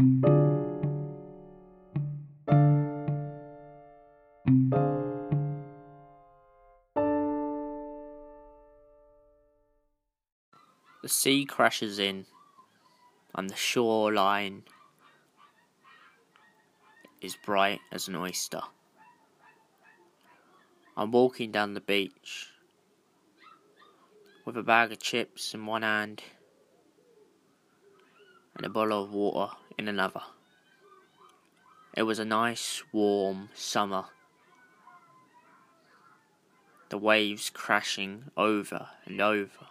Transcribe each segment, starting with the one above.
The sea crashes in, and the shoreline is bright as an oyster. I'm walking down the beach with a bag of chips in one hand and a bottle of water in another. It was a nice warm summer. The waves crashing over and over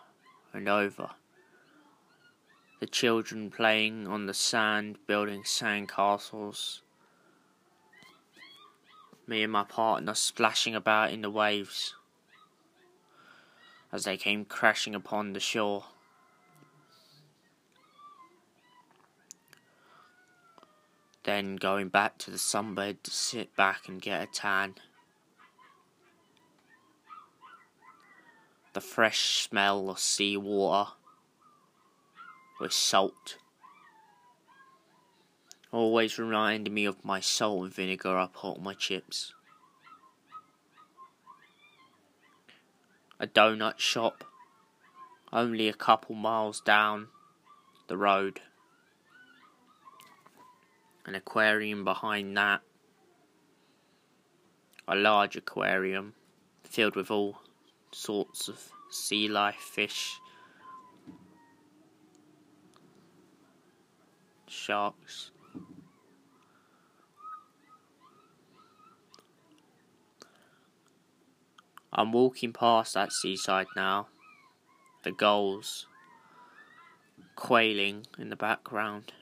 and over. The children playing on the sand, building sand castles. Me and my partner splashing about in the waves as they came crashing upon the shore. Then going back to the sunbed to sit back and get a tan. The fresh smell of seawater with salt always reminded me of my salt and vinegar I put on my chips. A donut shop only a couple miles down the road. An aquarium behind that. A large aquarium filled with all sorts of sea life fish, sharks. I'm walking past that seaside now, the gulls quailing in the background.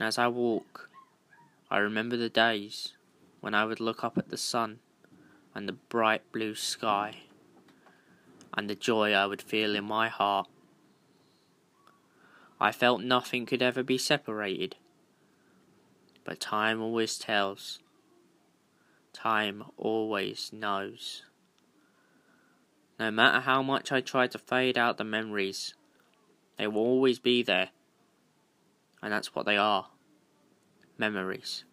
And as I walk, I remember the days when I would look up at the sun and the bright blue sky and the joy I would feel in my heart. I felt nothing could ever be separated, but time always tells Time always knows. No matter how much I try to fade out the memories, they will always be there. And that's what they are memories.